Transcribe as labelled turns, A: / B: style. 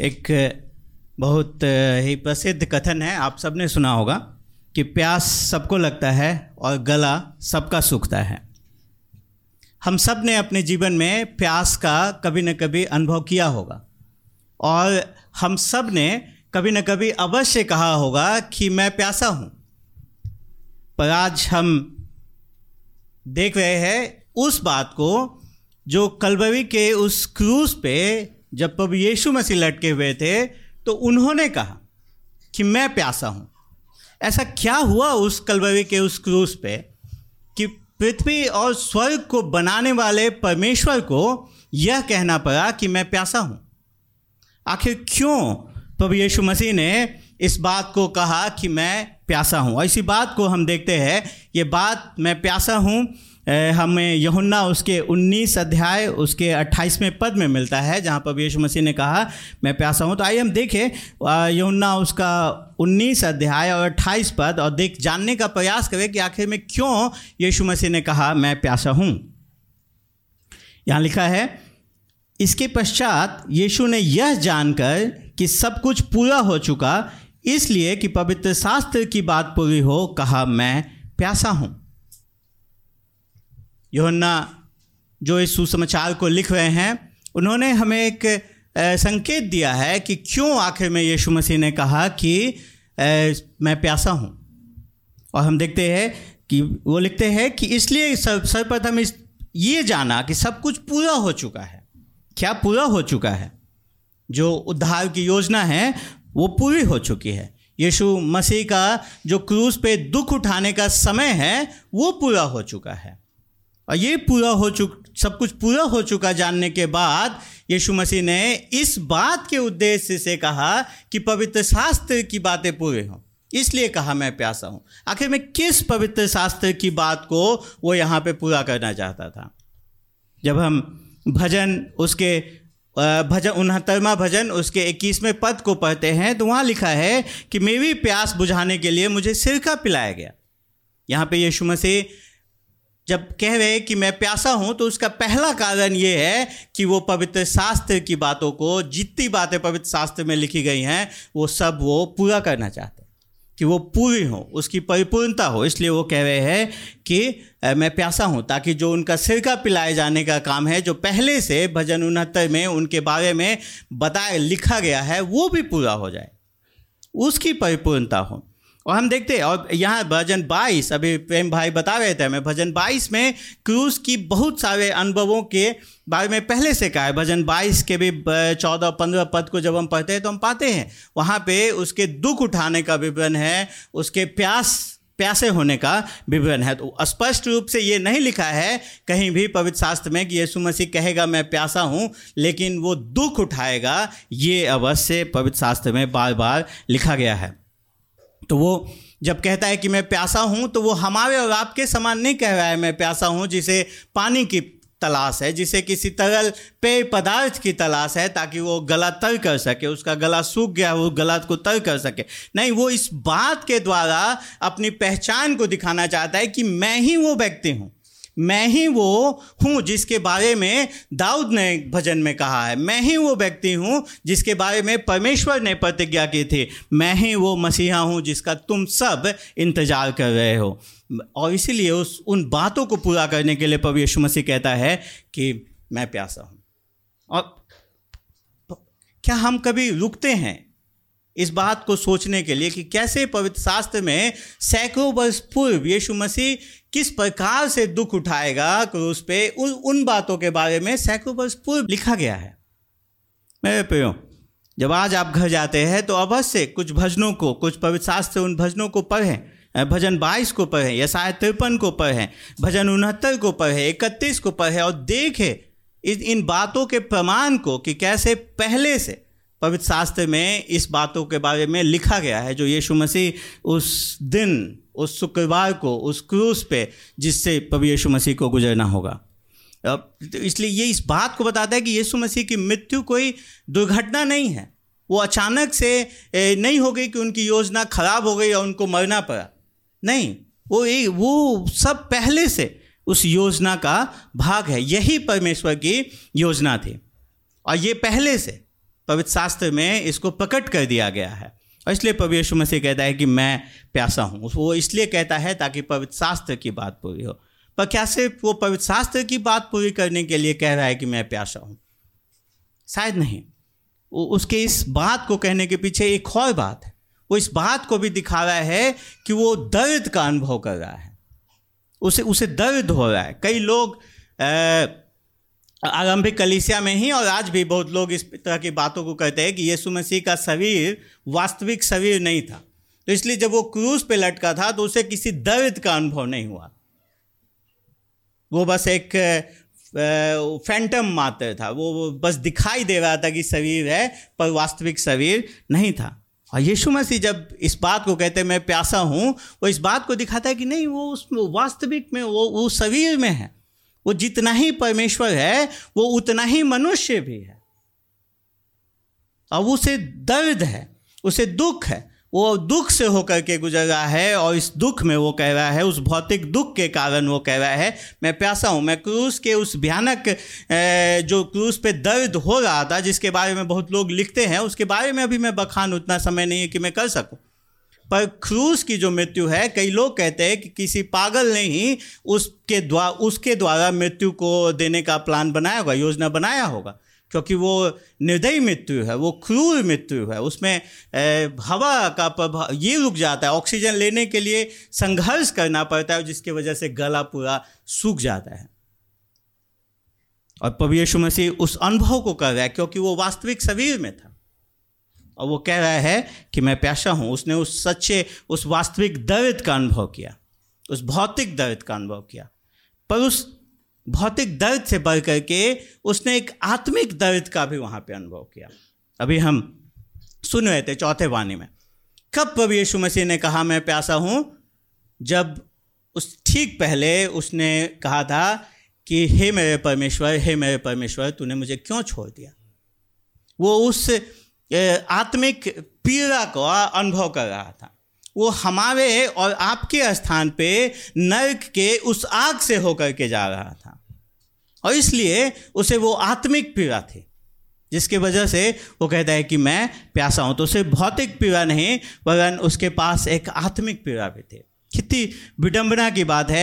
A: एक बहुत ही प्रसिद्ध कथन है, आप सबने सुना होगा कि प्यास सबको लगता है और गला सबका सूखता है। हम सबने अपने जीवन में प्यास का कभी न कभी अनुभव किया होगा और हम सबने कभी न कभी अवश्य कहा होगा कि मैं प्यासा हूँ। पर आज हम देख रहे हैं उस बात को जो कलवरी के उस क्रूज पे जब प्रभु यीशु मसीह लटके हुए थे तो उन्होंने कहा कि मैं प्यासा हूँ। ऐसा क्या हुआ उस कलवरी के उस क्रूज पे कि पृथ्वी और स्वर्ग को बनाने वाले परमेश्वर को यह कहना पड़ा कि मैं प्यासा हूँ? आखिर क्यों प्रभु यीशु मसीह ने इस बात को कहा कि मैं प्यासा हूँ? ऐसी बात को हम देखते हैं, ये बात मैं प्यासा हूँ हमें यहुन्ना उसके 19 अध्याय, उसके 28वें पद में मिलता है, जहाँ पर यीशु मसीह ने कहा, मैं प्यासा हूँ। तो आइए हम देखें यहुन्ना उसका 19 अध्याय और 28 पद, और देख, जानने का प्रयास करें कि आखिर में क्यों यीशु मसीह ने कहा, मैं प्यासा हूँ। यहाँ लिखा है, इसके पश्चात यीशु ने यह जानकर कि सब कुछ पूरा हो चुका, इसलिए कि पवित्र शास्त्र की बात पूरी हो, कहा, मैं प्यासा हूँ। योहन्ना जो इस सुसमाचार को लिख रहे हैं, उन्होंने हमें एक संकेत दिया है कि क्यों आखिर में यीशु मसीह ने कहा कि मैं प्यासा हूँ। और हम देखते हैं कि, वो लिखते हैं कि इसलिए सर्वप्रथम इस, ये जाना कि सब कुछ पूरा हो चुका है। क्या पूरा हो चुका है? जो उद्धार की योजना है, वो पूरी हो चुकी है। यीशु मसीह का जो क्रूज पे दुख उठाने का समय है, वो पूरा हो चुका है। और ये पूरा हो चुक, सब कुछ पूरा हो चुका जानने के बाद यीशु मसीह ने इस बात के उद्देश्य से कहा कि पवित्र शास्त्र की बातें पूरे हों। इसलिए कहा मैं प्यासा हूँ। आखिर में किस पवित्र शास्त्र की बात को वो यहाँ पे पूरा करना चाहता था? जब हम भजन उसके भजन, उनहत्तरवा भजन उसके इक्कीसवें पद को पढ़ते हैं तो वहाँ लिखा है कि मेरी प्यास बुझाने के लिए मुझे सिरका पिलाया गया। यहाँ पे यीशु मसीह जब कह रहे कि मैं प्यासा हूँ तो उसका पहला कारण ये है कि वो पवित्र शास्त्र की बातों को, जितनी बातें पवित्र शास्त्र में लिखी गई हैं, वो सब वो पूरा करना चाहते हैं। कि वो पूरी हो, उसकी परिपूर्णता हो। इसलिए वो कह रहे हैं कि मैं प्यासा हूँ। ताकि जो उनका सिरका पिलाए जाने का काम है, जो पहले से भजन उनहत्तर में, उनके बारे में बताया लिखा गया है, वो भी पूरा हो जाए। उसकी परिपूर्णता हो। और हम देखते हैं, और यहाँ भजन 22 अभी प्रेम भाई बता रहे थे हमें, भजन 22 में क्रूस की बहुत सारे अनुभवों के बारे में पहले से कहा है। भजन 22 के भी चौदह, पंद्रह पद को जब हम पढ़ते हैं तो हम पाते हैं, वहाँ पे उसके दुख उठाने का विवरण है, उसके प्यास, प्यासे होने का विवरण है। तो स्पष्ट रूप से ये नहीं लिखा है, कहीं भी पवित्र शास्त्र में कि यीशु मसीह कहेगा, मैं प्यासा हूँ लेकिन वो दुख उठाएगा, ये अवश्य पवित्र शास्त्र में बार बार लिखा गया है। तो वो जब कहता है कि मैं प्यासा हूँ तो वो हमारे और आपके समान नहीं कह रहा है, मैं प्यासा हूँ, जिसे पानी की तलाश है, जिसे किसी तरल पेय पदार्थ की तलाश है, ताकि वो गला तर कर सके, उसका गला सूख गया, वो गला को तर कर सके। नहीं, वो इस बात के द्वारा अपनी पहचान को दिखाना चाहता है कि मैं ही वो व्यक्ति हूँ। मैं ही वो हूँ जिसके बारे में दाऊद ने भजन में कहा है। मैं ही वो व्यक्ति हूँ जिसके बारे में परमेश्वर ने प्रतिज्ञा की थी। मैं ही वो मसीहा हूँ जिसका तुम सब इंतज़ार कर रहे हो। और इसीलिए उस, उन बातों को पूरा करने के लिए प्रभु यीशु मसीह कहता है कि मैं प्यासा हूँ। और क्या हम कभी रुकते हैं? इस बात को सोचने के लिए कि कैसे पवित्र शास्त्र में सैकड़ों वर्ष पूर्व यीशु मसीह किस प्रकार से दुख उठाएगा क्रूस पे उन उन बातों के बारे में सैकड़ों वर्ष पूर्व लिखा गया है। मेरे प्रियो, जब आज आप घर जाते हैं तो अवश्य कुछ भजनों को, कुछ पवित्र शास्त्र उन भजनों को पढ़ें भजन बाईस को पढ़ें या शायद तिरपन को पढ़ें, भजन उनहत्तर को पढ़ें, इकतीस को पढ़ें और देखें इन बातों के प्रमाण को कि कैसे पहले से पवित्र शास्त्र में इस बातों के बारे में लिखा गया है, जो यीशु मसीह उस दिन, उस शुक्रवार को, उस क्रूस पे, जिससे प्रभु यीशु मसीह को गुजरना होगा। तो इसलिए ये इस बात को बताता है कि यीशु मसीह की मृत्यु कोई दुर्घटना नहीं है। वो अचानक से नहीं हो गई कि उनकी योजना खराब हो गई और उनको मरना पड़ा। नहीं, वो एक वो सब पहले से उस योजना का भाग है। यही परमेश्वर की योजना थी। और ये पहले से पवित्र शास्त्र में इसको प्रकट कर दिया गया है। और इसलिए पवित्र यीशु मसीह कहता है कि मैं प्यासा हूँ। वो इसलिए कहता है ताकि पवित्र शास्त्र की बात पूरी हो। पर क्या सिर्फ़ वो पवित्र शास्त्र की बात पूरी करने के लिए कह रहा है कि मैं प्यासा हूँ? शायद नहीं। वो उसके इस बात को कहने के पीछे एक और बात है। वो इस बात को भी दिखा रहा है कि वो दर्द का अनुभव कर रहा है। उसे उसे दर्द हो रहा है। कई लोग आरंभिक कलिसिया में ही और आज भी बहुत लोग इस तरह की बातों को कहते हैं कि यीशु मसीह का शरीर वास्तविक शरीर नहीं था। तो इसलिए जब वो क्रूज पे लटका था तो उसे किसी दर्द का अनुभव नहीं हुआ। वो बस एक फैंटम मात्र था। वो बस दिखाई दे रहा था कि शरीर है, पर वास्तविक शरीर नहीं था। और यीशु मसीह जब इस बात को कहते मैं प्यासा हूँ, वो इस बात को दिखाता है कि नहीं, वो उस वास्तविक में, वो वो शरीर में है। वो जितना ही परमेश्वर है, वो उतना ही मनुष्य भी है। और उसे दर्द है, उसे दुख है। वो दुख से होकर के गुजर रहा है और इस दुख में वो कह रहा है, उस भौतिक दुख के कारण वो कह रहा है, मैं प्यासा हूँ। मैं क्रूस के उस भयानक जो क्रूस पे दर्द हो रहा था, जिसके बारे में बहुत लोग लिखते हैं, उसके बारे में अभी मैं बखान उतना समय नहीं है कि मैं कर सकूँ। पर क्रूस की जो मृत्यु है, कई लोग कहते हैं कि किसी पागल ने ही उसके द्वारा उसके द्वारा मृत्यु को देने का प्लान बनाया होगा, योजना बनाया होगा। क्योंकि वो निर्दयी मृत्यु है, वो क्रूर मृत्यु है। उसमें हवा का प्रभाव, ये रुक जाता है। ऑक्सीजन लेने के लिए संघर्ष करना पड़ता है, जिसकी वजह से गला पूरा सूख जाता है। और पवी यीशु मसीह उस अनुभव को कर रहा है, क्योंकि वो वास्तविक शरीर में था। और वो कह रहा है कि मैं प्यासा हूँ। उसने उस सच्चे, उस वास्तविक दर्द का अनुभव किया। उस भौतिक दर्द का अनुभव किया। पर उस भौतिक दर्द से बढ़ करके उसने एक आत्मिक दर्द का भी वहाँ पे अनुभव किया। अभी हम सुन रहे थे चौथे वाणी में। कब प्रभु यीशु मसीह ने कहा, मैं प्यासा हूँ? जब उस ठीक पहले उसने कहा था कि, हे मेरे परमेश्वर, हे मेरे परमेश्वर, तूने मुझे क्यों छोड़ दिया? वो उस आत्मिक पीड़ा को अनुभव कर रहा था। वो हमारे और आपके स्थान पे नर्क के उस आग से होकर के जा रहा था। और इसलिए उसे वो आत्मिक पीड़ा थी, जिसके वजह से वो कहता है कि मैं प्यासा हूँ तो उसे भौतिक पीड़ा नहीं, वरन उसके पास एक आत्मिक पीड़ा भी थी। कितनी विडंबना की बात है।